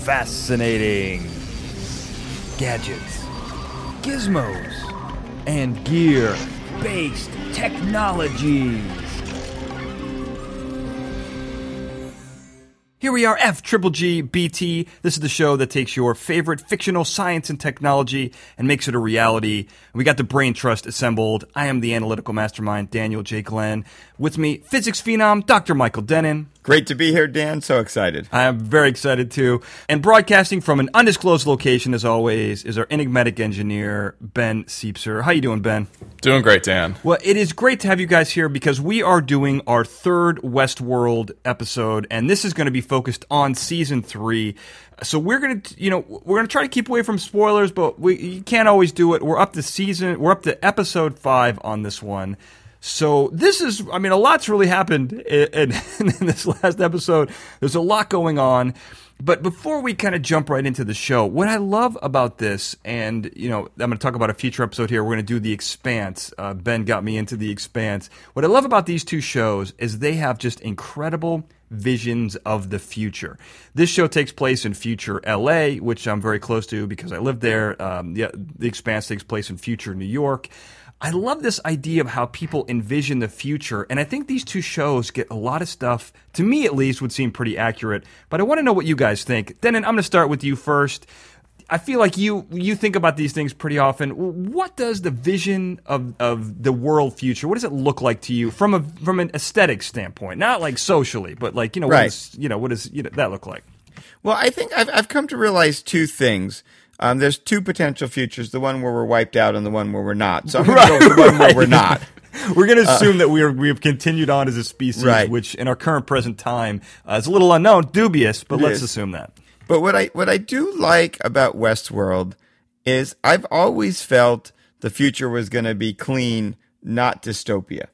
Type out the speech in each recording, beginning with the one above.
fascinating gadgets, gizmos, and gear based technologies. Here we are, F Triple G BT. This is the show that takes your favorite fictional science and technology and makes it a reality. We got the brain trust assembled. I am the analytical mastermind, Daniel J. Glenn. With me, physics phenom, Dr. Michael Dennin. Great to be here, Dan. So excited. I am very excited too. And broadcasting from an undisclosed location, as always, is our enigmatic engineer, Ben Siepser. How you doing, Ben? Doing great, Dan. Well, it is great to have you guys here because we are doing our third Westworld episode, and this is going to be focused on season three. So we're gonna, you know, we're gonna try to keep away from spoilers, but we you can't always do it. We're up to season, we're up to episode five on this one. So this is, I mean, a lot's really happened in, in, in this last episode. There's a lot going on. But before we kind of jump right into the show, what I love about this, and you know, I'm going to talk about a future episode here. We're going to do the Expanse. Uh, ben got me into the Expanse. What I love about these two shows is they have just incredible visions of the future. This show takes place in future LA, which I'm very close to because I live there. Um, the, the Expanse takes place in future New York. I love this idea of how people envision the future, and I think these two shows get a lot of stuff, to me at least, would seem pretty accurate. But I want to know what you guys think. Dennin, I'm going to start with you first. I feel like you you think about these things pretty often. What does the vision of, of the world future? What does it look like to you from a from an aesthetic standpoint? Not like socially, but like you know, Right. what is, you know, what does you know, that look like? Well, I think I've, I've come to realize two things. Um, there's two potential futures: the one where we're wiped out, and the one where we're not. So I'm going to go with the one where we're not. We're going to assume that we are we have continued on as a species, Uh, Right. which in our current present time uh, is a little unknown, dubious, but It let's is. assume that. But what I what I do like about Westworld is I've always felt the future was going to be clean, not dystopia.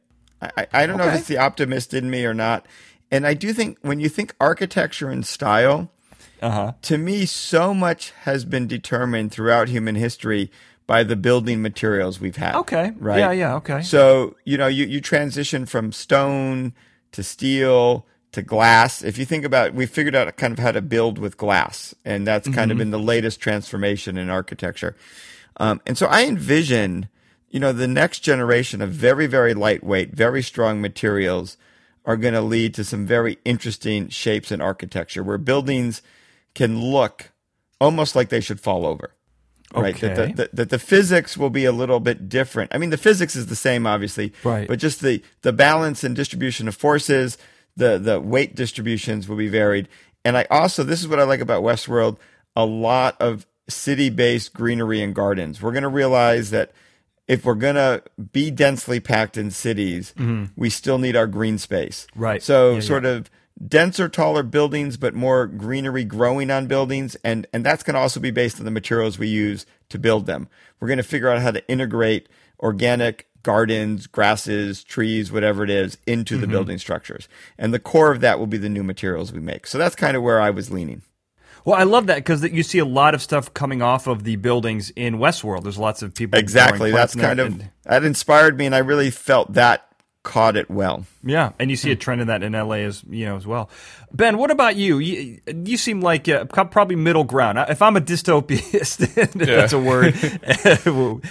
I, I, I don't know if it's the optimist in me or not. And I do think when you think architecture and style, Uh-huh. to me, so much has been determined throughout human history by the building materials we've had. Okay. Right. Yeah, yeah, okay. So, you know, you, you transition from stone to steel to glass. If you think about we figured out kind of how to build with glass, and that's kind of been the latest transformation in architecture. Um, and so I envision, you know, the next generation of very, very lightweight, very strong materials are going to lead to some very interesting shapes in architecture where buildings can look almost like they should fall over. Right. That Okay. the, the, that the physics will be a little bit different. I mean, the physics is the same, obviously. Right. But just the, the balance and distribution of forces, the, the weight distributions will be varied. And I also, this is what I like about Westworld, a lot of city based greenery and gardens. We're going to realize that if we're going to be densely packed in cities, we still need our green space. Mm-hmm. Right. So, Yeah, yeah. sort of denser, taller buildings, but more greenery growing on buildings. And, and that's going to also be based on the materials we use to build them. We're going to figure out how to integrate organic gardens, grasses, trees, whatever it is, into Mm-hmm. the building structures. And the core of that will be the new materials we make. So that's kind of where I was leaning. Well, I love that because you see a lot of stuff coming off of the buildings in Westworld. There's lots of people. Exactly. That's kind in of, and- that inspired me. And I really felt that caught it well. yeah, and you see Hmm. a trend in that in LA as you know as well. Ben, what about you? You, you seem like uh, probably middle ground. If I'm a dystopiast, if that's a word,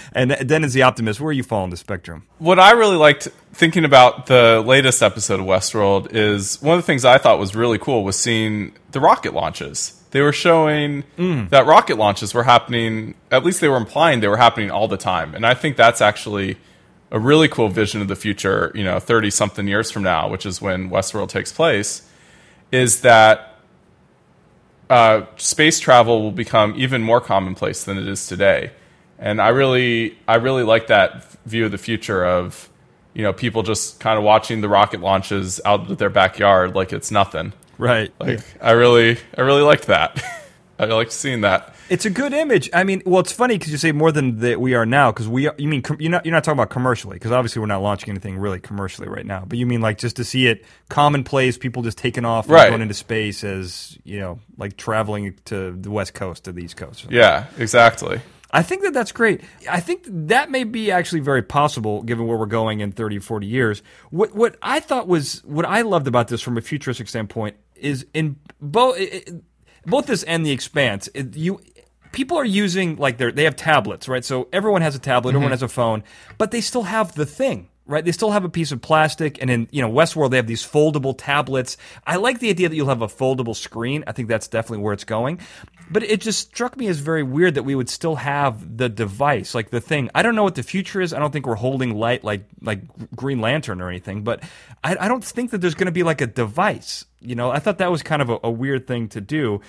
and then is the optimist. Where are you fall on the spectrum? What I really liked thinking about the latest episode of Westworld is one of the things I thought was really cool was seeing the rocket launches. They were showing that rocket launches were happening, at least they were implying they were happening all the time. And I think that's actually a really cool vision of the future, you know, 30 something years from now, which is when Westworld takes place, is that uh, space travel will become even more commonplace than it is today. And I really, I really like that view of the future of, you know, people just kind of watching the rocket launches out of their backyard like it's nothing. Right. Like I really, I really liked that. I liked seeing that. It's a good image. I mean, well, it's funny because you say more than that we are now. Because we, are, you mean com- you're not you're not talking about commercially because obviously we're not launching anything really commercially right now. But you mean like just to see it commonplace, people just taking off, and Right. going into space as you know, like traveling to the west coast to the east coast. Yeah, exactly. I think that that's great. I think that may be actually very possible given where we're going in 30 or 40 years. What what I thought was what I loved about this from a futuristic standpoint is in both both this and the Expanse. It, you people are using like they they have tablets, right? So everyone has a tablet, everyone mm-hmm. has a phone, but they still have the thing. Right, they still have a piece of plastic, and in you know Westworld they have these foldable tablets. I like the idea that you'll have a foldable screen. I think that's definitely where it's going. But it just struck me as very weird that we would still have the device, like the thing. I don't know what the future is. I don't think we're holding light like like Green Lantern or anything. But I, I don't think that there's going to be like a device. You know, I thought that was kind of a, a weird thing to do.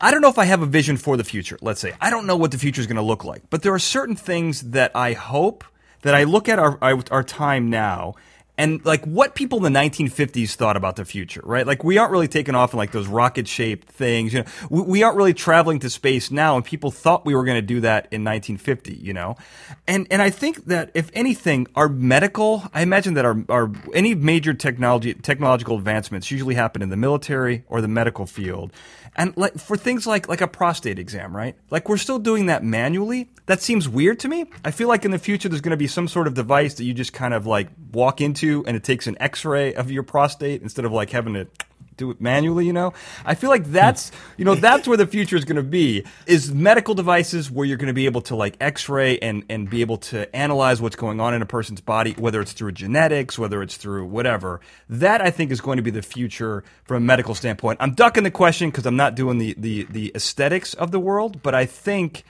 I don't know if I have a vision for the future. Let's say I don't know what the future is going to look like, but there are certain things that I hope that I look at our our time now and like what people in the 1950s thought about the future, right? Like we aren't really taking off in like those rocket shaped things. You know, we, we, aren't really traveling to space now, and people thought we were going to do that in 1950. You know, and and I think that if anything, our medical, I imagine that our our any major technology technological advancements usually happen in the military or the medical field. And like for things like like a prostate exam, right? Like we're still doing that manually. That seems weird to me. I feel like in the future there's going to be some sort of device that you just kind of like walk into and it takes an X-ray of your prostate instead of like having to do it manually, you know? I feel like that's, hmm. you know, that's where the future is going to be is medical devices where you're going to be able to like x-ray and, and be able to analyze what's going on in a person's body, whether it's through genetics, whether it's through whatever. That I think is going to be the future from a medical standpoint. I'm ducking the question because I'm not doing the, the, the aesthetics of the world, but I think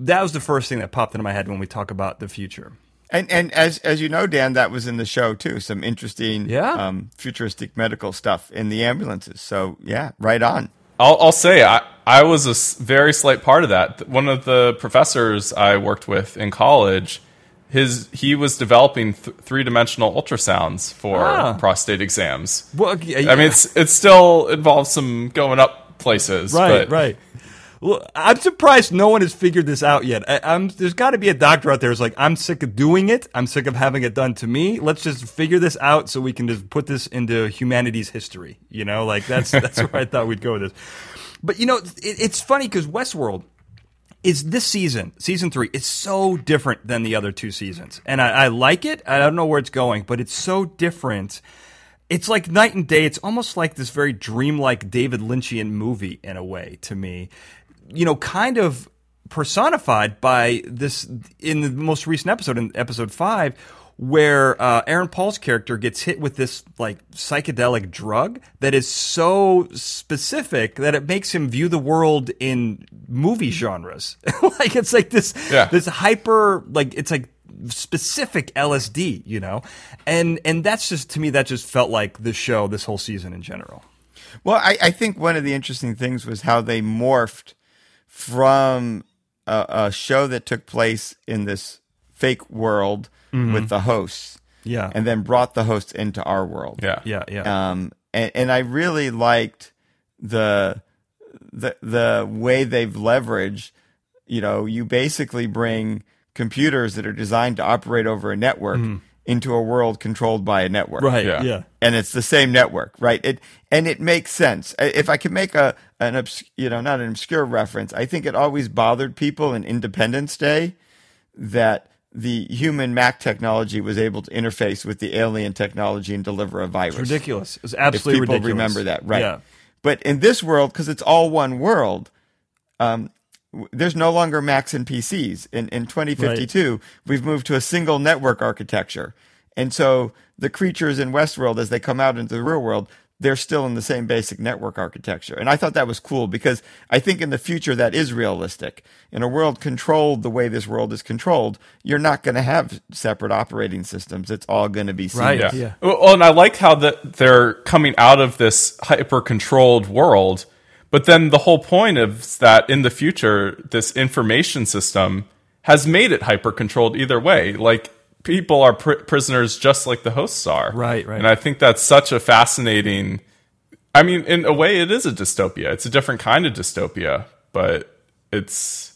that was the first thing that popped into my head when we talk about the future. And and as as you know, Dan, that was in the show too. Some interesting, yeah. um, futuristic medical stuff in the ambulances. So yeah, right on. I'll, I'll say I I was a very slight part of that. One of the professors I worked with in college, his he was developing th- three dimensional ultrasounds for ah. prostate exams. Well, yeah. I mean, it's it still involves some going up places, right? But, right. I'm surprised no one has figured this out yet. I, there's got to be a doctor out there who's like, I'm sick of doing it. I'm sick of having it done to me. Let's just figure this out so we can just put this into humanity's history. You know, like that's that's where I thought we'd go with this. But you know, it, it's funny because Westworld is this season, season three, it's so different than the other two seasons, and I, I like it. I don't know where it's going, but it's so different it's like night and day. It's almost like this very dreamlike David Lynchian movie in a way to me you know, kind of personified by this in the most recent episode, in episode five, where uh, Aaron Paul's character gets hit with this like psychedelic drug that is so specific that it makes him view the world in movie genres. like it's like this yeah. this hyper like it's like specific LSD, you know, and and that's just to me that just felt like the show this whole season in general. Well, I, I think one of the interesting things was how they morphed from a, a show that took place in this fake world mm-hmm. with the hosts. Yeah. And then brought the hosts into our world. Yeah. Yeah. Yeah. Um, and, and I really liked the, the, the way they've leveraged, you know, you basically bring computers that are designed to operate over a network. Mm-hmm into a world controlled by a network. Right. Yeah. yeah. And it's the same network, right? It and it makes sense. If I can make a an obs- you know not an obscure reference, I think it always bothered people in Independence Day that the human Mac technology was able to interface with the alien technology and deliver a virus. It's ridiculous. It's absolutely if people ridiculous. remember that, right? Yeah. But in this world, because it's all one world, um, there's no longer Macs and PCs. In in 2052, right. we've moved to a single network architecture. And so the creatures in Westworld, as they come out into the real world, they're still in the same basic network architecture. And I thought that was cool because I think in the future that is realistic. In a world controlled the way this world is controlled, you're not going to have separate operating systems. It's all going to be seamless. Right. Yeah. Well, and I like how that they're coming out of this hyper controlled world but then the whole point is that in the future, this information system has made it hyper controlled either way. Like people are pr- prisoners just like the hosts are. Right, right. And I think that's such a fascinating. I mean, in a way, it is a dystopia. It's a different kind of dystopia, but it's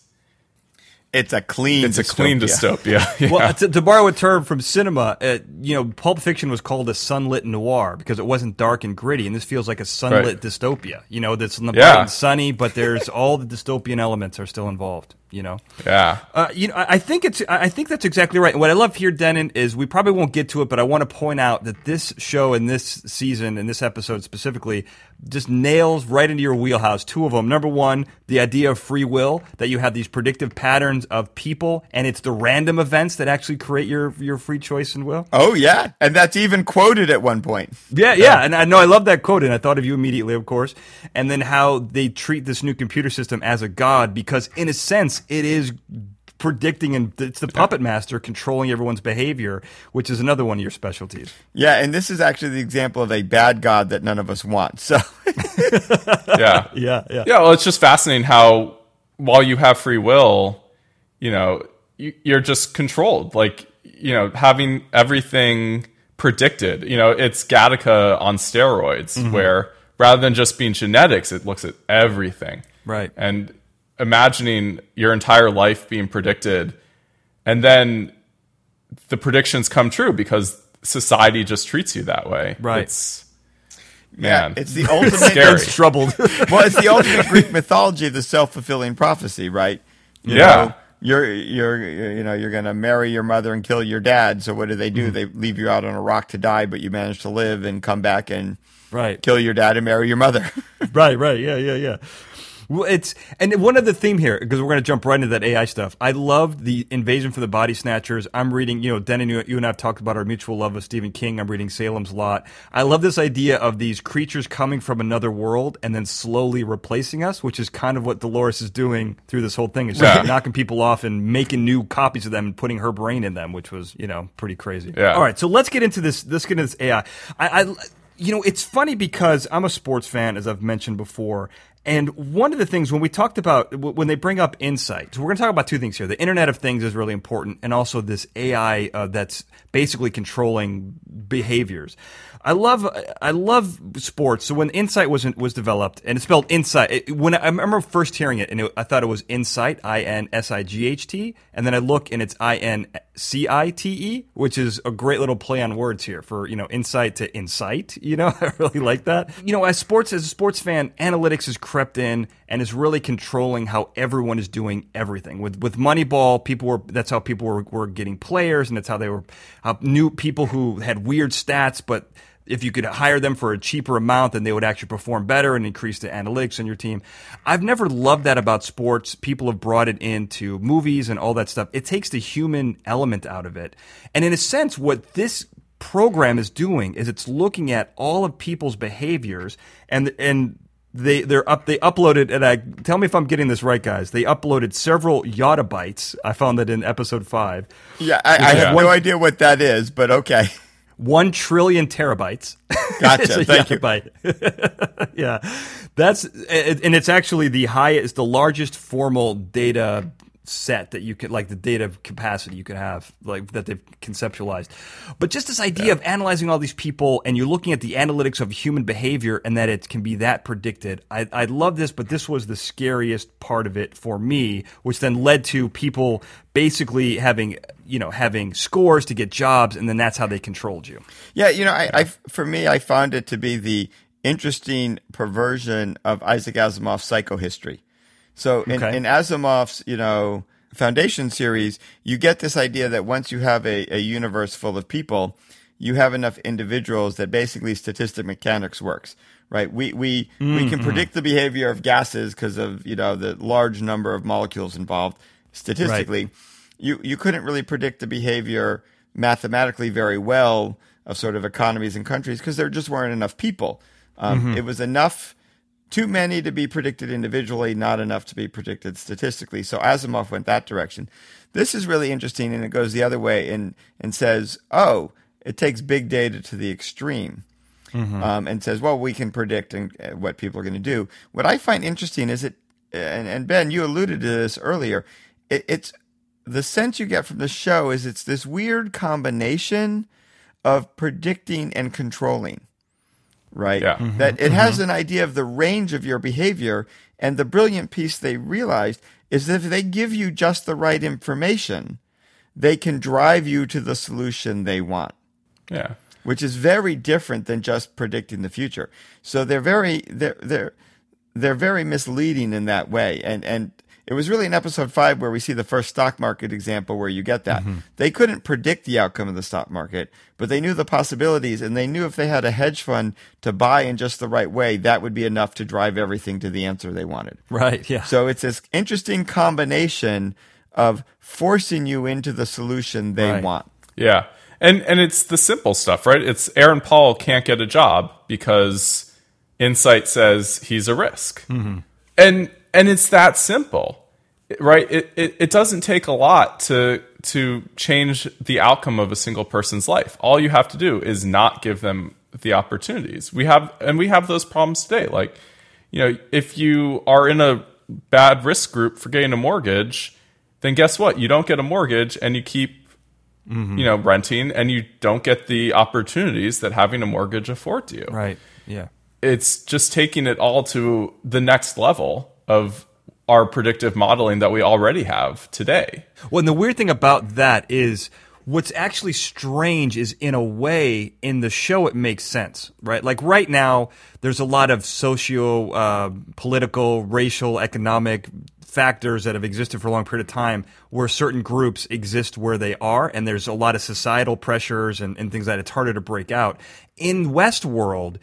it's a clean. It's dystopia. a clean dystopia. yeah. Well, to, to, borrow a term from cinema, uh, you know, Pulp Fiction was called a sunlit noir because it wasn't dark and gritty, and this feels like a sunlit right. dystopia. You know, that's yeah. sunny, but there's all the dystopian elements are still involved. You know. Yeah. Uh, you know, I think it's. I think that's exactly right. And what I love here, Dennin, is we probably won't get to it, but I want to point out that this show and this season and this episode specifically just nails right into your wheelhouse. Two of them. Number one, the idea of free will that you have these predictive patterns of people, and it's the random events that actually create your your free choice and will. Oh yeah, and that's even quoted at one point. Yeah, yeah, and I know I love that quote, and I thought of you immediately, of course. And then how they treat this new computer system as a god, because in a sense, it is predicting and it's the puppet master controlling everyone's behavior, which is another one of your specialties. Yeah, and this is actually the example of a bad god that none of us want. So Yeah. Yeah, yeah, Yeah, well, it's just fascinating how while you have free will, you know, you, you're just controlled. Like, you know, having everything predicted. You know, it's Gattaca on steroids, Mm-hmm. where rather than just being genetics, it looks at everything. Right. And imagining your entire life being predicted, and then the predictions come true because society just treats you that way. Right. It's, yeah, it's the ultimate. Scary. It's troubled. well, it's the ultimate Greek mythology of the self fulfilling prophecy, right? You Yeah. know, you're you're you know you're gonna marry your mother and kill your dad. So what do they do? Mm-hmm. They leave you out on a rock to die, but you manage to live and come back and right. kill your dad and marry your mother. right, right, yeah, yeah, yeah. Well, it's and one other theme here because we're going to jump right into that AI stuff. I loved the Invasion for the Body Snatchers. I'm reading, you know, Dennin, you, you and I have talked about our mutual love of Stephen King. I'm reading Salem's Lot. I love this idea of these creatures coming from another world and then slowly replacing us, which is kind of what Dolores is doing through this whole thing. Is Yeah. knocking people off and making new copies of them and putting her brain in them, which was, you know, pretty crazy. Yeah. All right, so let's get into this. Let's get into this AI. I, I you know, it's funny because I'm a sports fan, as I've mentioned before. And one of the things when we talked about when they bring up insight, so we're going to talk about two things here. The Internet of Things is really important, and also this AI uh, that's basically controlling behaviors. I love I love sports. So when Incite was was developed, and it's spelled Incite. It, when I, I remember first hearing it, and it, I thought it was Insight, I N S I G H T, and then I look and it's I N C I T E, which is a great little play on words here for you know incite to insight. You know, I really like that. You know, as sports as a sports fan, analytics has crept in and is really controlling how everyone is doing everything. With with Moneyball, people were that's how people were, were getting players, and that's how they were how new people who had weird stats, but if you could hire them for a cheaper amount, then they would actually perform better and increase the analytics on your team. I've never loved that about sports. People have brought it into movies and all that stuff. It takes the human element out of it. And in a sense, what this program is doing is it's looking at all of people's behaviors and and they they're up they uploaded and I tell me if I'm getting this right, guys. They uploaded several yottabytes. I found that in episode five. yeah, I, I have no idea what that is, but okay. one trillion terabytes. Gotcha. Thank you. yeah, that's and it's actually the highest, the largest formal data set that you could like the data capacity you could have like that they've conceptualized. But just this idea of analyzing all these people and you're looking at the analytics of human behavior and that it can be that predicted. I, I love this but this was the scariest part of it for me which then led to people basically having you know having scores to get jobs and then that's how they controlled you. Yeah, you know, I, I for me, I found it to be the interesting perversion of Isaac Asimov's psychohistory. So in, Okay. in Asimov's, you know, Foundation series, you get this idea that once you have a, a universe full of people, you have enough individuals that basically statistic mechanics works. Right? We we we can predict the behavior of gases because of you know the large number of molecules involved statistically. You you couldn't really predict the behavior mathematically very well of sort of economies and countries because there just weren't enough people. Um, It was enough too many to be predicted individually, not enough to be predicted statistically. So Asimov went that direction. This is really interesting, and it goes the other way and and says, oh, it takes big data to the extreme. Um, and says, well, we can predict and, uh, what people are going to do. What I find interesting is it, and, and Ben, you alluded to this earlier. It, it's the sense you get from the show is it's this weird combination of predicting and controlling right? Yeah. Mhm. That it has an idea of the range of your behavior. And the brilliant piece they realized is that if they give you just the right information, they can drive you to the solution they want, Yeah. which is very different than just predicting the future. So they're very they're they're they're very misleading in that way. And and it was really in episode five where we see the first stock market example where you get that. Mm-hmm. They couldn't predict the outcome of the stock market, but they knew the possibilities and they knew if they had a hedge fund to buy in just the right way, that would be enough to drive everything to the answer they wanted. Right. Yeah. So it's this interesting combination of forcing you into the solution they Right. want. Yeah. And and it's the simple stuff, right? It's Aaron Paul can't get a job because Incite says he's a risk. And and it's that simple. Right? It, it it doesn't take a lot to to change the outcome of a single person's life. All you have to do is not give them the opportunities. We have and we have those problems today. Like, you know, if you are in a bad risk group for getting a mortgage, then guess what? You don't get a mortgage and you keep mm-hmm. you know renting and you don't get the opportunities that having a mortgage affords you right. Yeah. it's just taking it all to the next level of our predictive modeling that we already have today Well, and the weird thing about that is what's actually strange is in a way in the show it makes sense, right? Like right now, there's a lot of socio uh, political, racial, economic factors that have existed for a long period of time where certain groups exist where they are and there's a lot of societal pressures and, and things that it's harder to break out in westworld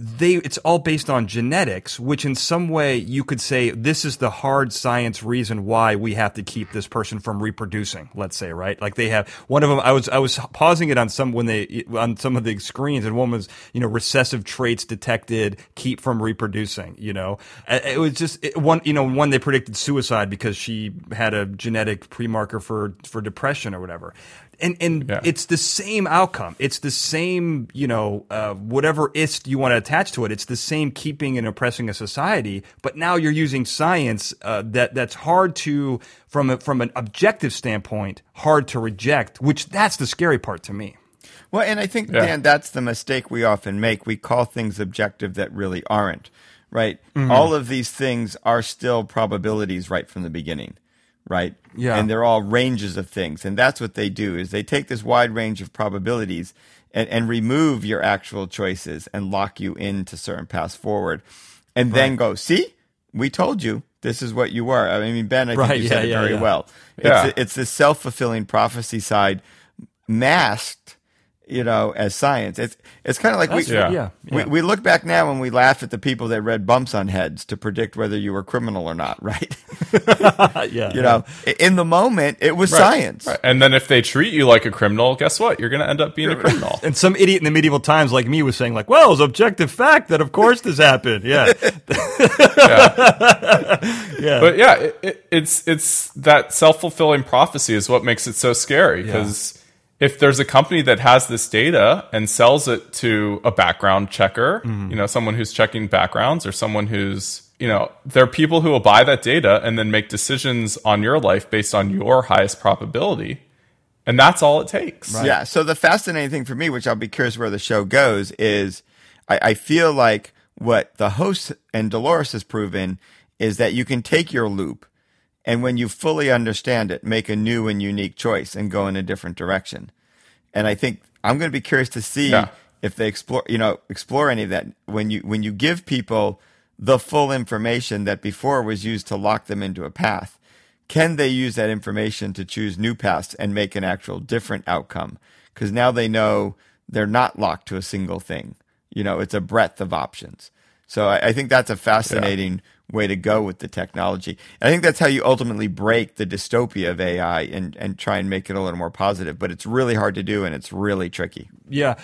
they it's all based on genetics which in some way you could say this is the hard science reason why we have to keep this person from reproducing let's say right? Like they have one of them i was i was pausing it on some when they on some of the screens and one was you know recessive traits detected keep from reproducing you know? It was just it, one you know one they predicted suicide because she had a genetic premarker for for depression or whatever and and Yeah. it's the same outcome. It's the same, you know, uh, whatever ist you want to attach to it. It's the same keeping and oppressing a society. But now you're using science uh, that that's hard to from a, from an objective standpoint, hard to reject. Which that's the scary part to me. Well, and I think, Yeah. Dan, that's the mistake we often make. We call things objective that really aren't, right? Mm-hmm. All of these things are still probabilities right from the beginning, right? Yeah. And they're all ranges of things. And that's what they do is they take this wide range of probabilities and, and remove your actual choices and lock you into certain paths forward. And then go, see, we told you this is what you were. I mean, Ben, I think Right, you said yeah, it yeah, very yeah. well. It's, it's the self fulfilling prophecy side masked, you know, as science. It's it's kind of like we, That's- Yeah. yeah, we yeah. we look back now and we laugh at the people that read bumps on heads to predict whether you were criminal or not, right? yeah, you know, I- in the moment it was science. Right. and then if they treat you like a criminal guess what you're going to end up being a criminal And some idiot in the medieval times like me was saying like, "Well, it's objective fact that of course this happened." Yeah, Yeah. But yeah, it, it, it's it's that self fulfilling prophecy is what makes it so scary because if there's a company that has this data and sells it to a background checker, mm-hmm. you know, someone who's checking backgrounds or someone who's you know, there are people who will buy that data and then make decisions on your life based on your highest probability. And that's all it takes. Yeah. So the fascinating thing for me, which I'll be curious where the show goes, is I, I feel like what the host and Dolores has proven is that you can take your loop and when you fully understand it, make a new and unique choice and go in a different direction. And I think I'm going to be curious to see Yeah. if they explore, you know, explore any of that when you when you give people the full information that before was used to lock them into a path. Can they use that information to choose new paths and make an actual different outcome? Because now they know they're not locked to a single thing. You know, it's a breadth of options. So I, I think that's a fascinating way to go with the technology. And I think that's how you ultimately break the dystopia of AI and, and try and make it a little more positive. But it's really hard to do and it's really tricky. Yeah.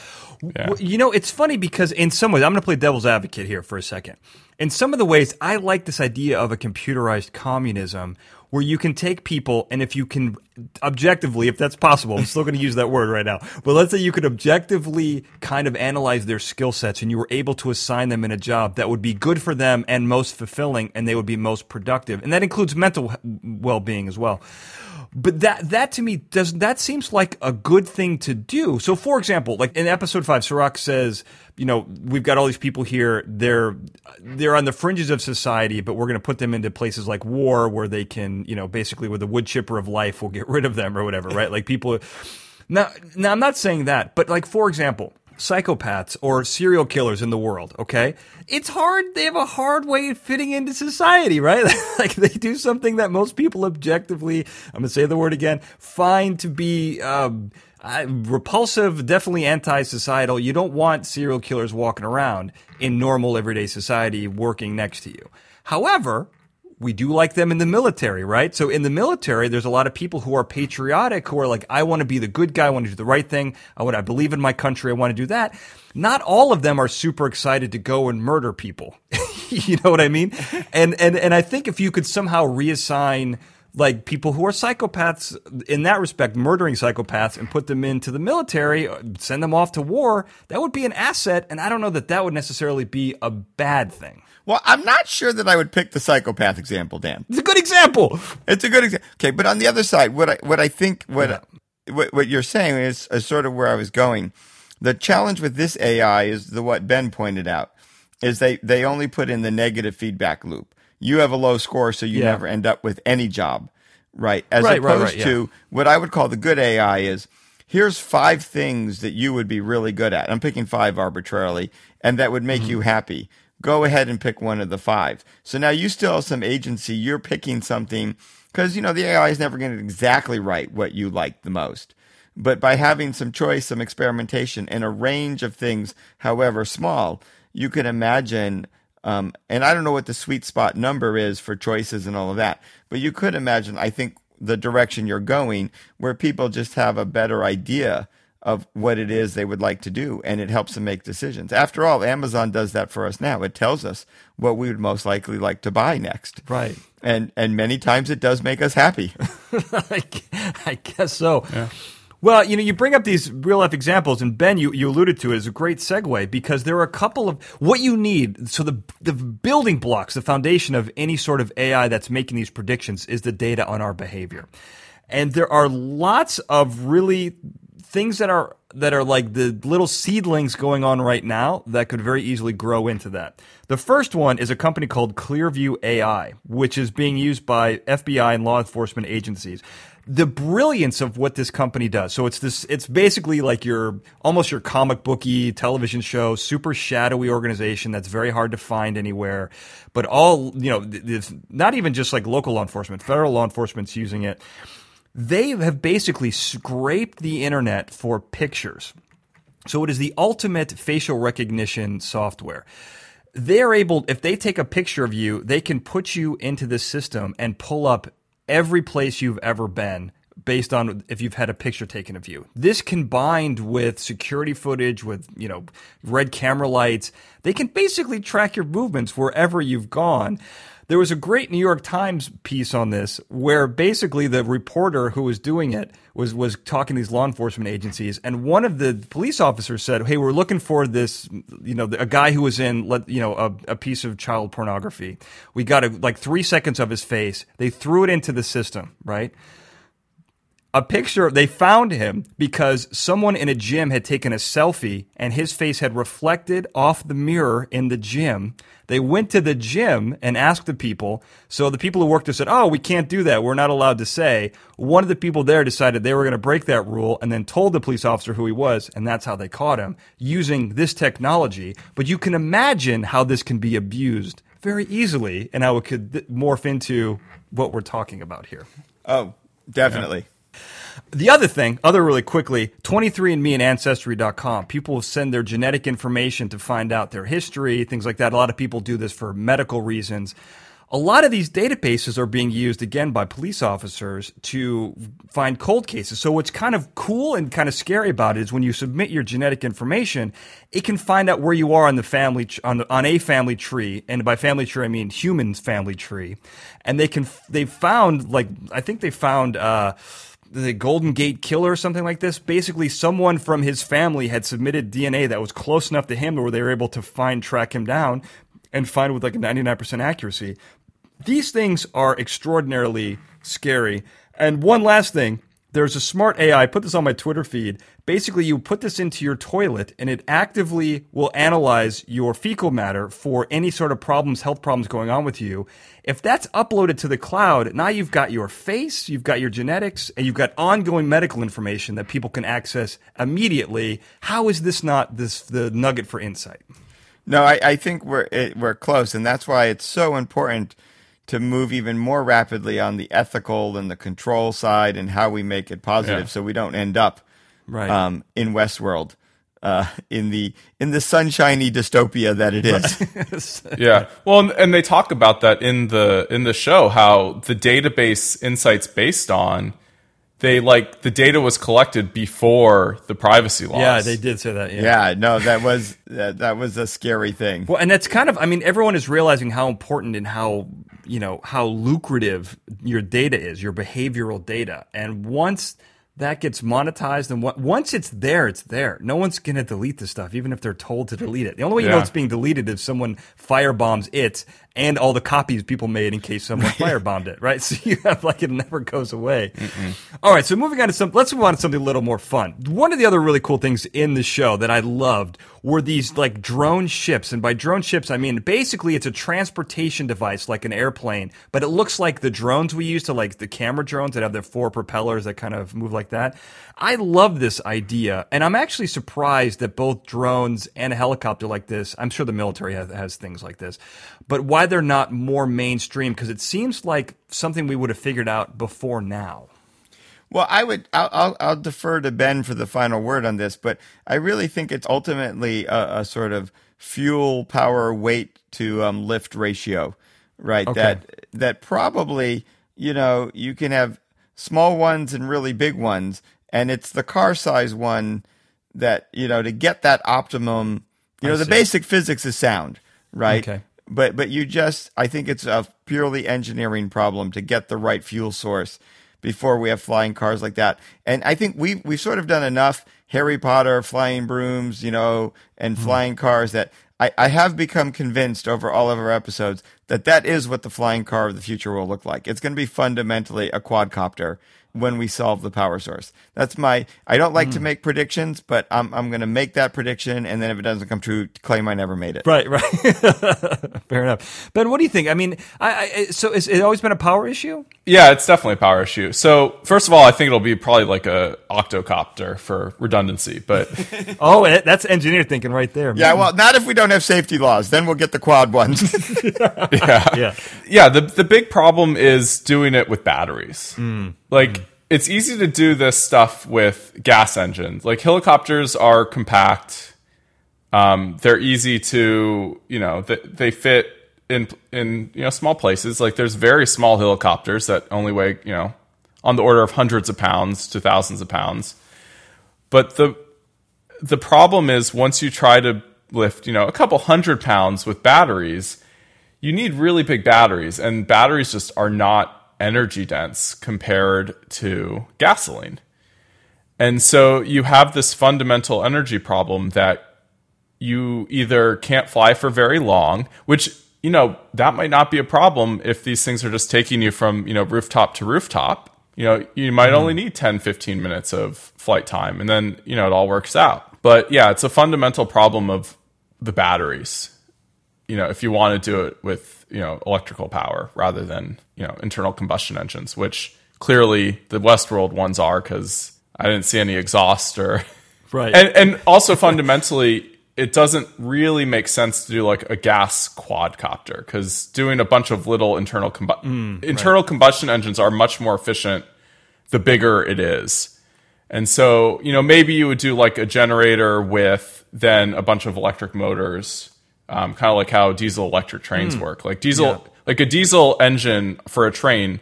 Yeah. Well, you know, it's funny because in some ways, I'm going to play devil's advocate here for a second. In some of the ways, I like this idea of a computerized communism where you can take people and if you can objectively, if that's possible, I'm still going to use that word right now, but let's say you could objectively kind of analyze their skill sets and you were able to assign them in a job that would be good for them and most fulfilling and they would be most productive. And that includes mental well being as well. But that that to me does that seems like a good thing to do. So for example, like in episode 5 Serac says, you know, we've got all these people here, they're they're on the fringes of society, but we're going to put them into places like war where they can, you know, basically with the wood chipper of life we'll get rid of them or whatever, right? Like people now now I'm not saying that, but like for example, psychopaths or serial killers in the world, okay? It's hard. They have a hard way of fitting into society, right? like they do something that most people objectively, I'm going to say the word again, find to be um, repulsive, definitely anti societal. You don't want serial killers walking around in normal everyday society working next to you. However, we do like them in the military, right? So in the military, there's a lot of people who are patriotic, who are like, I want to be the good guy, I want to do the right thing, I want, I believe in my country, I want to do that. Not all of them are super excited to go and murder people. you know what I mean? And and and I think if you could somehow reassign like people who are psychopaths in that respect, murdering psychopaths, and put them into the military, uh, send them off to war, that would be an asset. And I don't know that that would necessarily be a bad thing. Well, I'm not sure that I would pick the psychopath example, Dan. It's a good example. It's a good example. Okay, but on the other side, what I what I think what yeah. what, what, you're saying is, is sort of where I was going. The challenge with this AI is the what Ben pointed out is they they only put in the negative feedback loop. You have a low score, so you yeah. never end up with any job, right? As right, opposed right, right, to yeah. what I would call the good AI is here's five things that you would be really good at. I'm picking five arbitrarily, and that would make mm-hmm. you happy go ahead and pick one of the five. So now you still have some agency. You're picking something because, you know, the AI is never going to exactly write what you like the most. But by having some choice, some experimentation, and a range of things, however small, you can imagine. Um, and I don't know what the sweet spot number is for choices and all of that, but you could imagine, I think, the direction you're going where people just have a better idea of what it is they would like to do and it helps them make decisions. After all, Amazon does that for us now. It tells us what we would most likely like to buy next. Right. And and many times it does make us happy. I, I guess so. Yeah. Well, you know, you bring up these real life examples, and Ben, you, you alluded to it as a great segue because there are a couple of what you need. So the the building blocks, the foundation of any sort of AI that's making these predictions is the data on our behavior. And there are lots of really things that are that are like the little seedlings going on right now that could very easily grow into that. The first one is a company called Clearview AI, which is being used by FBI and law enforcement agencies. The brilliance of what this company does. So it's this, it's basically like your, almost your comic booky television show, super shadowy organization that's very hard to find anywhere. But all, you know, it's not even just like local law enforcement, federal law enforcement's using it they have basically scraped the internet for pictures. So it is the ultimate facial recognition software. They're able, if they take a picture of you, they can put you into this system and pull up every place you've ever been based on if you've had a picture taken of you. This combined with security footage, with, you know, red camera lights, they can basically track your movements wherever you've gone. There was a great New York Times piece on this where basically the reporter who was doing it was was talking to these law enforcement agencies, and one of the police officers said, "Hey, we're looking for this, you know, a guy who was in, you know, a, a piece of child pornography. We got a, like three seconds of his face. They threw it into the system, right?" A picture they found him because someone in a gym had taken a selfie and his face had reflected off the mirror in the gym. They went to the gym and asked the people. So the people who worked there said oh we can't do that. We're not allowed to say. One of the people there decided they were going to break that rule and then told the police officer who he was and that's how they caught him using this technology. But you can imagine how this can be abused very easily and how it could morph into what we're talking about here. Oh definitely. yeah. The other thing, other really quickly, 23andMe and Ancestry.com. People send their genetic information to find out their history, things like that. A lot of people do this for medical reasons. A lot of these databases are being used again by police officers to find cold cases. So what's kind of cool and kind of scary about it is when you submit your genetic information, it can find out where you are on the family on, on a family tree, and by family tree I mean human family tree, and they can they found like I think they found. Uh, the Golden Gate Killer or something like this. Basically, someone from his family had submitted DNA that was close enough to him where they were able to find, track him down, and find with like a 99% accuracy. These things are extraordinarily scary. And one last thing there's a smart AI. I put this on my Twitter feed. Basically, you put this into your toilet and it actively will analyze your fecal matter for any sort of problems, health problems going on with you. If that's uploaded to the cloud, now you've got your face, you've got your genetics, and you've got ongoing medical information that people can access immediately. How is this not this the nugget for Incite? No, I, I think we're it, we're close, and that's why it's so important to move even more rapidly on the ethical and the control side and how we make it positive, Yeah. so we don't end up Right. um, in Westworld. Uh, in the in the sunshiny dystopia that it is, yeah. Well, and, and they talk about that in the in the show how the database insights based on they like the data was collected before the privacy laws. yeah, they did say that. Yeah. yeah, no, that was that, that was a scary thing. Well, and that's kind of, I mean, everyone is realizing how important and how, you know, how lucrative your data is, your behavioral data. And once that gets monetized and on- once it's there, it's there. No one's going to delete the stuff, even if they're told to delete it. The only way you know it's being deleted is someone firebombs it and all the copies people made in case someone firebombed it, right? So you have like it never goes away. All right, so moving on to some, let's move on to something a little more fun. One of the other really cool things in the show that I loved were these like drone ships, and by drone ships I mean basically it's a transportation device like an airplane, but it looks like the drones we use to like the camera drones that have their four propellers that kind of move like that. I love this idea, and I'm actually surprised that both drones and a helicopter like this. I'm sure the military has, has things like this, but why they're not more mainstream? Because it seems like something we would have figured out before now. Well, I would. I'll, I'll, I'll defer to Ben for the final word on this, but I really think it's ultimately a, a sort of fuel, power, weight to um, lift ratio, right? Okay. That that probably you know you can have small ones and really big ones, and it's the car size one that you know to get that optimum. You know, the basic physics is sound, right? Okay. but but you just I think it's a purely engineering problem to get the right fuel source before we have flying cars like that. And I think we've, we've sort of done enough Harry Potter flying brooms, you know, and hmm. flying cars that I, I have become convinced over all of our episodes that that is what the flying car of the future will look like. It's going to be fundamentally a quadcopter when we solve the power source. That's my. I don't like to make predictions, but I'm I'm going to make that prediction, and then if it doesn't come true, claim I never made it. Right, right. Fair enough. Ben, what do you think? I mean, I, I, so is it always been a power issue? Yeah, it's definitely a power issue. So first of all, I think it'll be probably like a octocopter for redundancy, but Oh, eh, that's engineer thinking right there. Yeah, well, not if we don't have safety laws. Then we'll get the quad ones. yeah. yeah, the the big problem is doing it with batteries. Like it's easy to do this stuff with gas engines. Like helicopters are compact. Um, they're easy to you know they, they fit in in you know small places. Like there's very small helicopters that only weigh you know on the order of hundreds of pounds to thousands of pounds. But the the problem is once you try to lift, you know, a couple hundred pounds with batteries, you need really big batteries, and batteries just are not energy dense compared to gasoline. And so you have this fundamental energy problem that you either can't fly for very long, which you know that might not be a problem if these things are just taking you from you know rooftop to rooftop. You know you might only hmm. need 10 15 minutes of flight time and then you know it all works out. But yeah it's a fundamental problem of the batteries you know if you want to do it with you know electrical power rather than you know internal combustion engines which clearly the westworld ones are because i didn't see any exhaust or Right. and and also fundamentally it doesn't really make sense to do like a gas quadcopter because doing a bunch of little internal combu- mm, internal combustion engines are much more efficient the bigger it is and so you know maybe you would do like a generator with then a bunch of electric motors um, kind of like how diesel electric trains work like diesel like a diesel engine for a train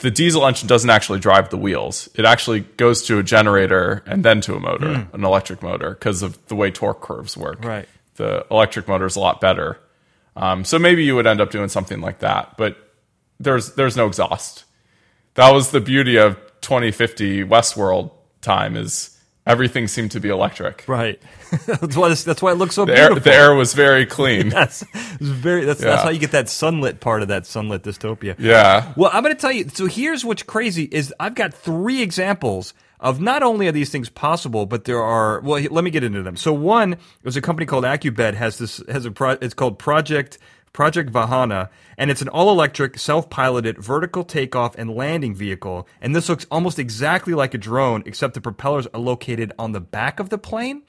the diesel engine doesn't actually drive the wheels. It actually goes to a generator and then to a motor, an electric motor, because of the way torque curves work. Right. The electric motor is a lot better. Um, so maybe you would end up doing something like that, but there's there's no exhaust. That was the beauty of 2050 Westworld time is everything seemed to be electric. Right. that's why this, that's why it looks so The air, beautiful. the air was very clean. That's it's very. That's that's how you get that sunlit part of that sunlit dystopia. Yeah. Well, I'm going to tell you. So here's what's crazy: is I've got three examples of not only are these things possible, but there are. Well, let me get into them. So one, there's a company called Acubed has this has a pro, it's called Project Project Vahana, and it's an all electric, self piloted vertical takeoff and landing vehicle. And this looks almost exactly like a drone, except the propellers are located on the back of the plane.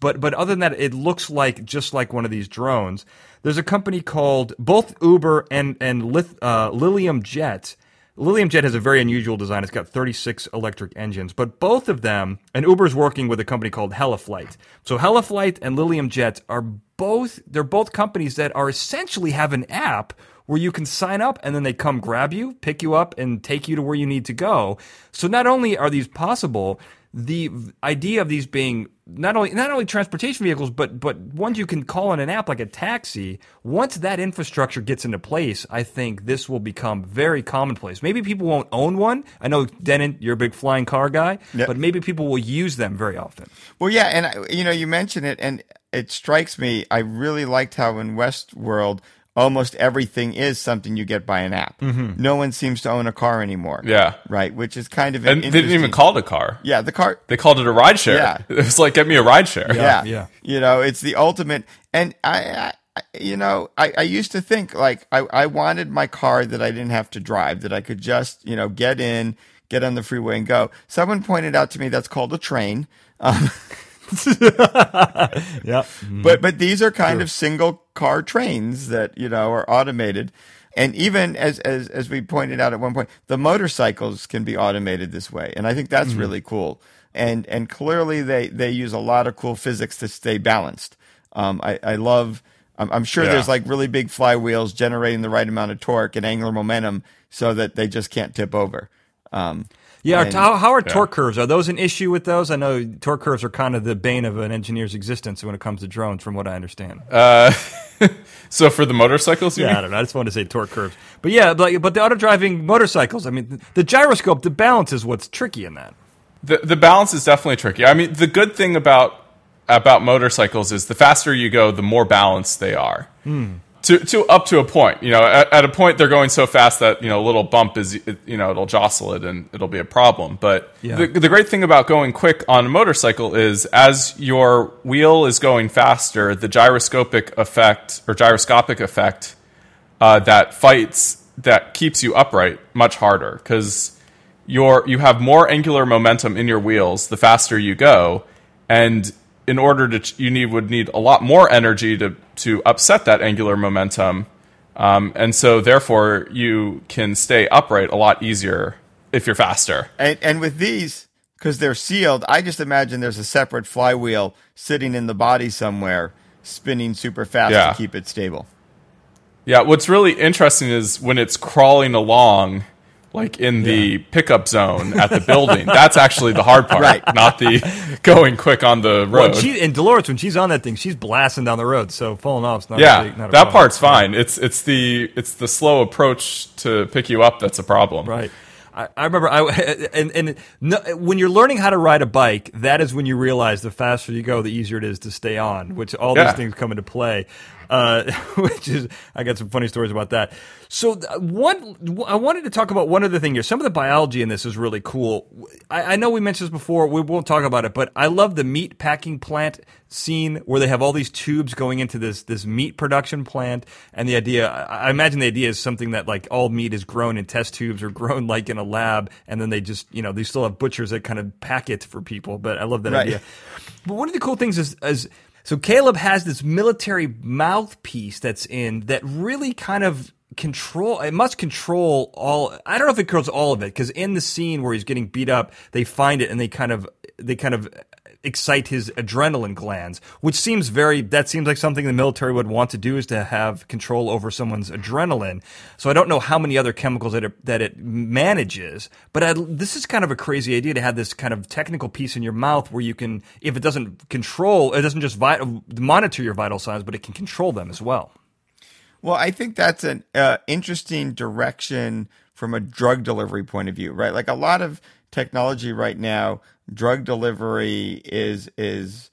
But but other than that, it looks like just like one of these drones. There's a company called both Uber and and Lith, uh, Lilium Jet. Lilium Jet has a very unusual design. It's got 36 electric engines, but both of them, and Uber's working with a company called Heliflight. So Heliflight and Lilium Jet are both, they're both companies that are essentially have an app where you can sign up and then they come grab you, pick you up, and take you to where you need to go. So not only are these possible, the idea of these being not only not only transportation vehicles, but but ones you can call on an app like a taxi. Once that infrastructure gets into place, I think this will become very commonplace. Maybe people won't own one. I know Dennin, you're a big flying car guy, Yeah. but maybe people will use them very often. Well, yeah, and you know, you mentioned it, and it strikes me. I really liked how in Westworld, almost everything is something you get by an app. No one seems to own a car anymore. Yeah. right, which is kind of And they didn't even call it a car. Yeah, the car. They called it a ride share. Yeah. It was like, get me a ride share. Yeah, yeah. You know, it's the ultimate. And I, I you know, I, I used to think like I, I wanted my car that I didn't have to drive, that I could just, you know, get in, get on the freeway and go. Someone pointed out to me that's called a train. Um, Yeah. But but these are kind of single car trains that you know are automated, and even as as as we pointed out at one point, the motorcycles can be automated this way, and I think that's really cool. And and clearly they they use a lot of cool physics to stay balanced. Um, I I love. I'm, I'm sure Yeah. there's like really big flywheels generating the right amount of torque and angular momentum so that they just can't tip over. Um, Yeah, And- how, how are torque curves? Are those an issue with those? I know torque curves are kind of the bane of an engineer's existence when it comes to drones, from what I understand. So for the motorcycles, you Yeah, I don't know. I just wanted to say torque curves. But yeah, but, but the auto driving motorcycles, I mean, the gyroscope, the balance is what's tricky in that. The, the balance is definitely tricky. I mean, the good thing about about motorcycles is the faster you go, the more balanced they are. Hmm. To, to up to a point, you know, at, at a point they're going so fast that you know a little bump is you know it'll jostle it and it'll be a problem. But Yeah. the, the great thing about going quick on a motorcycle is as your wheel is going faster, the gyroscopic effect or gyroscopic effect uh, that fights that keeps you upright much harder because you're you have more angular momentum in your wheels the faster you go, and in order to you need would need a lot more energy to to upset that angular momentum, um, and so therefore you can stay upright a lot easier if you're faster. And and with these, because they're sealed, I just imagine there's a separate flywheel sitting in the body somewhere, spinning super fast Yeah. to keep it stable. Yeah, what's really interesting is when it's crawling along, like in the pickup zone at the building. That's actually the hard part, Right. not the going quick on the Well, road. she, and Dolores, when she's on that thing, she's blasting down the road. So falling off is not a yeah, big, not that problem. part's fine. It's it's the it's the slow approach to pick you up that's a problem. Right. I, I remember I and and no, when you're learning how to ride a bike, that is when you realize the faster you go, the easier it is to stay on. Which all Yeah. these things come into play. Uh, which is I got some funny stories about that. So one, I wanted to talk about one other thing here. Some of the biology in this is really cool. I, I know we mentioned this before. We won't talk about it, but I love the meat packing plant scene where they have all these tubes going into this this meat production plant, and the idea. I I imagine the idea is something that like all meat is grown in test tubes or grown like in a lab, and then they just you know they still have butchers that kind of pack it for people. But I love that Right. idea. But one of the cool things is, is so Caleb has this military mouthpiece that's in that really kind of control it must control all I don't know if it controls all of it because in the scene where he's getting beat up they find it and they kind of they kind of excite his adrenaline glands which seems very that seems like something the military would want to do is to have control over someone's adrenaline so I don't know how many other chemicals that it, that it manages but I, this is kind of a crazy idea to have this kind of technical piece in your mouth where you can if it doesn't control it doesn't just vi- monitor your vital signs but it can control them as well Well, I think that's an uh, interesting direction from a drug delivery point of view, right? Like a lot of technology right now, drug delivery is is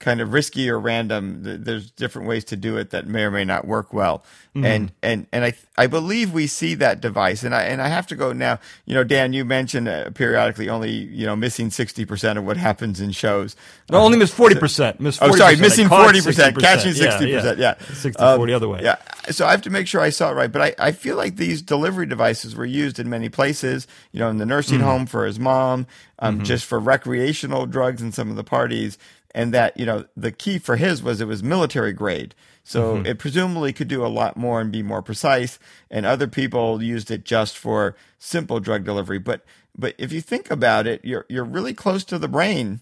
kind of risky or random. There's different ways to do it that may or may not work well. Mm-hmm. And and and I I believe we see that device. And I and I have to go now. You know, Dan, you mentioned uh, periodically only you know missing sixty percent of what happens in shows. No, only miss forty percent. Miss 40%. Oh, sorry, missing forty percent, catching sixty percent. Yeah, yeah. 60, 40 um, other way. Yeah. So I have to make sure I saw it right. But I I feel like these delivery devices were used in many places. You know, in the nursing mm-hmm. home for his mom, um, mm-hmm. just for recreational drugs in some of the parties and that you know the key for his was it was military grade so mm-hmm. it presumably could do a lot more and be more precise and other people used it just for simple drug delivery but but if you think about it you're you're really close to the brain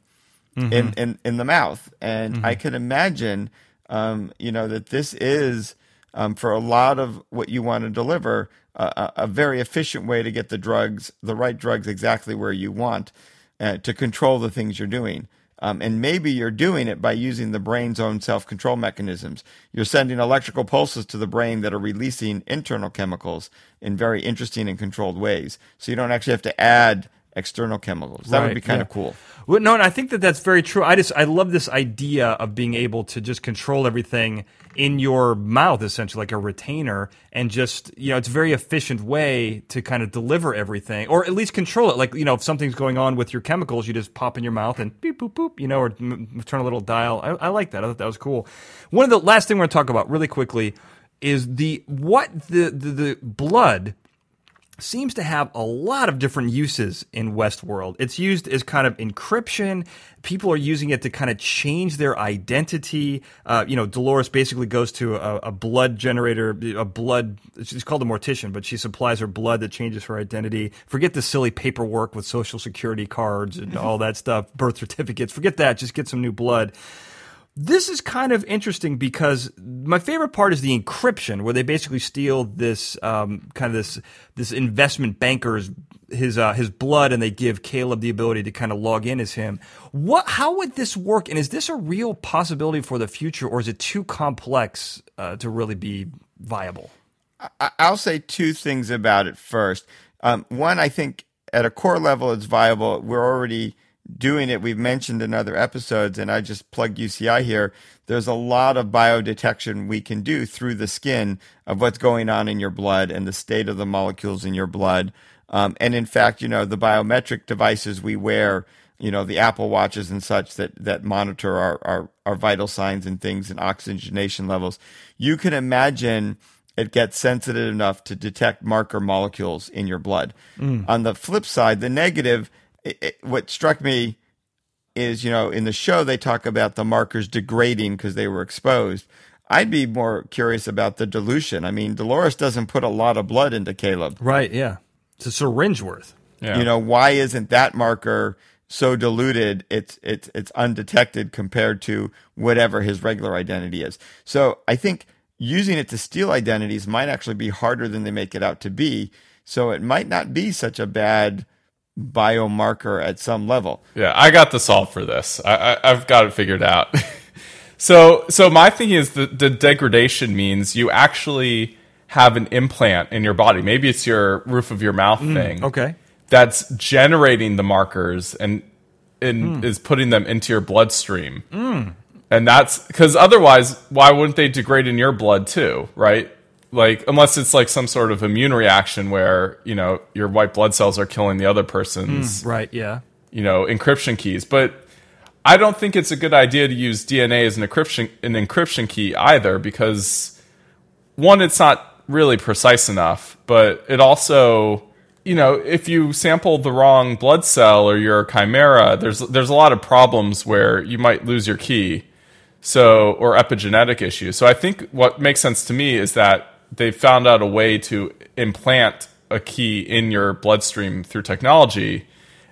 mm-hmm. in, in in the mouth and mm-hmm. i can imagine um, you know that this is um, for a lot of what you want to deliver a, a very efficient way to get the drugs the right drugs exactly where you want uh, to control the things you're doing um, and maybe you're doing it by using the brain's own self control mechanisms. You're sending electrical pulses to the brain that are releasing internal chemicals in very interesting and controlled ways. So you don't actually have to add external chemicals. That right, would be kind yeah. of cool. Well, no, and I think that that's very true. I just I love this idea of being able to just control everything in your mouth, essentially like a retainer, and just you know it's a very efficient way to kind of deliver everything, or at least control it. Like you know if something's going on with your chemicals, you just pop in your mouth and beep boop boop, you know, or m- turn a little dial. I, I like that. I thought that was cool. One of the last thing we're going to talk about really quickly is the what the, the, the blood seems to have a lot of different uses in Westworld. It's used as kind of encryption. People are using it to kind of change their identity. Uh, you know, Dolores basically goes to a, a, blood generator, a blood, she's called a mortician, but she supplies her blood that changes her identity. Forget the silly paperwork with social security cards and all that stuff, birth certificates. Forget that. Just get some new blood. This is kind of interesting because my favorite part is the encryption, where they basically steal this um, kind of this this investment banker's his uh, his blood, and they give Caleb the ability to kind of log in as him. What? How would this work? And is this a real possibility for the future, or is it too complex uh, to really be viable? I'll say two things about it first. Um, one, I think at a core level, it's viable. We're already doing it. We've mentioned in other episodes, and I just plug UCI here. There's a lot of biodetection we can do through the skin of what's going on in your blood and the state of the molecules in your blood. Um, and in fact, you know, the biometric devices we wear, you know, the Apple watches and such that, that monitor our, our, our vital signs and things and oxygenation levels, you can imagine it gets sensitive enough to detect marker molecules in your blood. Mm. On the flip side, the negative – it, it, what struck me is, you know, in the show they talk about the markers degrading because they were exposed. I'd be more curious about the dilution. I mean, Dolores doesn't put a lot of blood into Caleb. Right, yeah. It's a syringe worth. Yeah. You know, why isn't that marker so diluted it's it's it's undetected compared to whatever his regular identity is. So I think using it to steal identities might actually be harder than they make it out to be. So it might not be such a bad biomarker at some level. Yeah, I got the solve for this. I, I, have got it figured out. so, so my thinking is that the degradation means you actually have an implant in your body. Maybe it's your roof of your mouth mm, thing. Okay. That's generating the markers and, and mm. is putting them into your bloodstream. Mm. And that's because otherwise, why wouldn't they degrade in your blood too, right? Like unless it's like some sort of immune reaction where you know your white blood cells are killing the other person's mm, right yeah. you know encryption keys. But i don't think it's a good idea to use dna as an encryption an encryption key either because one it's not really precise enough but it also you know if you sample the wrong blood cell or your chimera there's there's a lot of problems where you might lose your key. So or epigenetic issues. So i think what makes sense to me is that they found out a way to implant a key in your bloodstream through technology.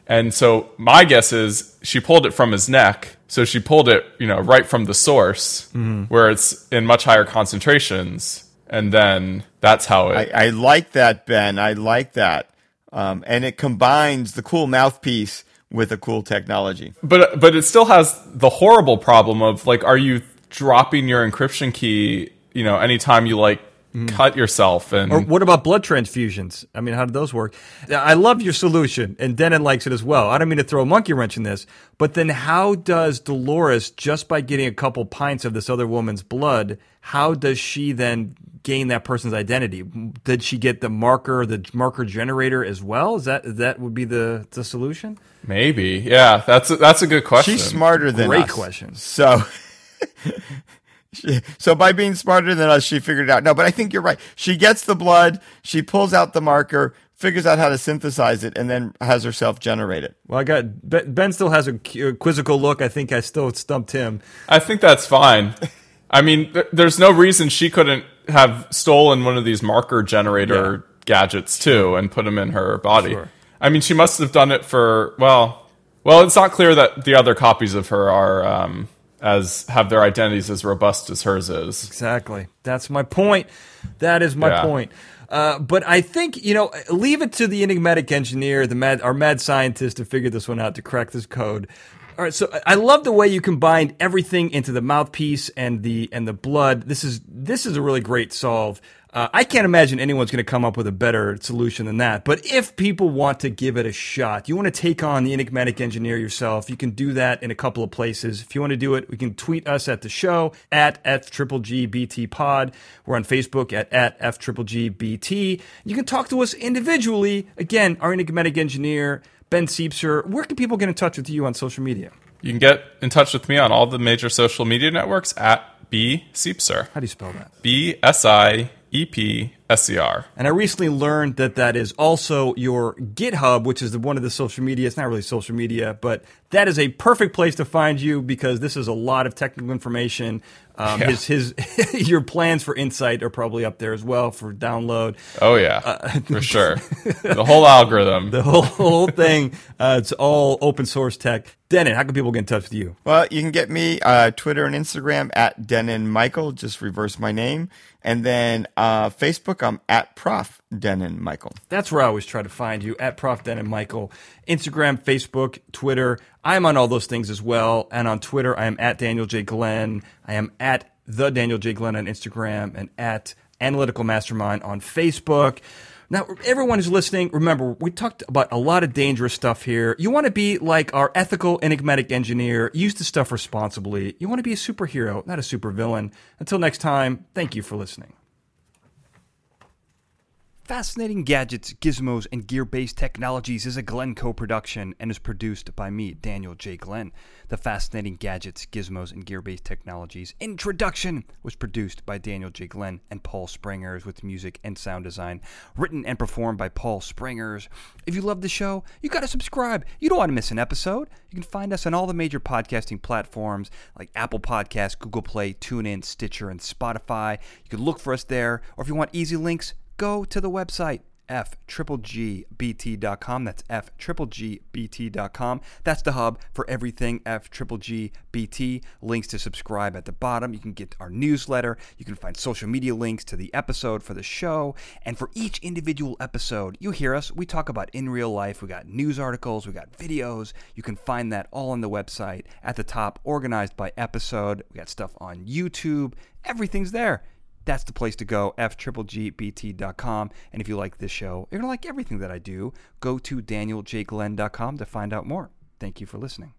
And so my guess is she pulled it from his neck. So she pulled it, you know, right from the source mm-hmm. where it's in much higher concentrations. And then that's how it. I, I like that, Ben. I like that. Um, and it combines the cool mouthpiece with a cool technology. But but it still has the horrible problem of like, are you dropping your encryption key? You know, anytime you like Mm-hmm. cut yourself and Or what about blood transfusions? I mean, how did those work? I love your solution, and Dennin likes it as well. I don't mean to throw a monkey wrench in this, but then how does Dolores, just by getting a couple pints of this other woman's blood, how does she then gain that person's identity? Did she get the marker, the marker generator as well? Is that that would be the the solution? maybe yeah that's a, that's a good question She's smarter than Great us. question. So, she- so by being smarter than us, she figured it out. No, but I think you're right. She gets the blood, she pulls out the marker, figures out how to synthesize it, and then has herself generate it. Well, I got Ben, ben still has a quizzical look. I think I still stumped him. I think that's fine. I mean, th- there's no reason she couldn't have stolen one of these marker generator gadgets too and put them in her body. Sure. I mean, she must have done it for well, well. It's not clear that the other copies of her are um, as have their identities as robust as hers is. Exactly. That's my point. That is my Yeah. point. Uh, but I think you know, leave it to the enigmatic engineer, the mad, our mad scientist, to figure this one out to crack this code. All right, so I love the way you combined everything into the mouthpiece and the and the blood. This is this is a really great solve. Uh, I can't imagine anyone's going to come up with a better solution than that. But if people want to give it a shot, you want to take on the enigmatic engineer yourself, you can do that in a couple of places. If you want to do it, we can tweet us at the show at F Triple G BT Pod. We're on Facebook at at F Triple G BT. You can talk to us individually. Again, our enigmatic engineer Ben Siepser. Where can people get in touch with you on social media? You can get in touch with me on all the major social media networks at B Siepser. How do you spell that? B S I E P S E R. And I recently learned that that is also your GitHub, which is one of the social media. It's not really social media, but that is a perfect place to find you because this is a lot of technical information. Um, Yeah. His his your plans for Incite are probably up there as well for download. Oh yeah, for sure. The whole algorithm. The whole, whole thing, uh, it's all open source tech. Dennin, how can people get in touch with you? Well, you can get me uh, Twitter and Instagram at Dennin Michael. Just reverse my name, and then uh, Facebook I'm at Prof Dennin Michael. That's where I always try to find you at Prof. Dennin Michael. Instagram, Facebook, Twitter. I'm on all those things as well. And on Twitter, I am at Daniel J. Glenn. I am at the Daniel J. Glenn on Instagram and at Analytical Mastermind on Facebook. Now, everyone who's listening, remember, we talked about a lot of dangerous stuff here. You want to be like our ethical, enigmatic engineer, use the stuff responsibly. You want to be a superhero, not a supervillain. Until next time, thank you for listening. Fascinating Gadgets, Gizmos, and Gear Based Technologies is a Glencoe production and is produced by me, Daniel J. Glenn. The Fascinating Gadgets, Gizmos, and Gear Based Technologies introduction was produced by Daniel J. Glenn and Paul Springers with music and sound design, written and performed by Paul Springers. If you love the show, you got to subscribe. You don't want to miss an episode. You can find us on all the major podcasting platforms like Apple Podcasts, Google Play, TuneIn, Stitcher, and Spotify. You can look for us there, or if you want easy links, go to the website f-triple-g-bt.com. That's f-triple-g-bt.com. That's the hub for everything f-triple-g-bt. Links to subscribe at the bottom. You can get our newsletter. You can find social media links to the episode for the show. And for each individual episode, you hear us. We talk about in real life. We got news articles. We got videos. You can find that all on the website at the top, organized by episode. We got stuff on YouTube. Everything's there that's the place to go, f-triple-g-bt.com. And if you like this show, you're going to like everything that I do, go to danieljglenn.com to find out more. Thank you for listening.